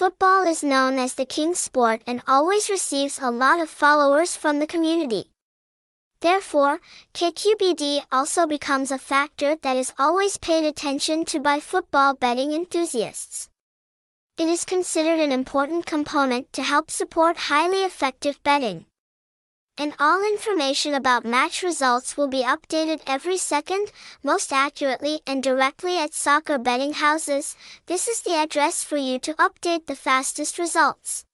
Football is known as the king sport and always receives a lot of followers from the community. Therefore, KQBD also becomes a factor that is always paid attention to by football betting enthusiasts. It is considered an important component to help support highly effective betting. And all information about match results will be updated every second, most accurately and directly at soccer betting houses. This is the address for you to update the fastest results.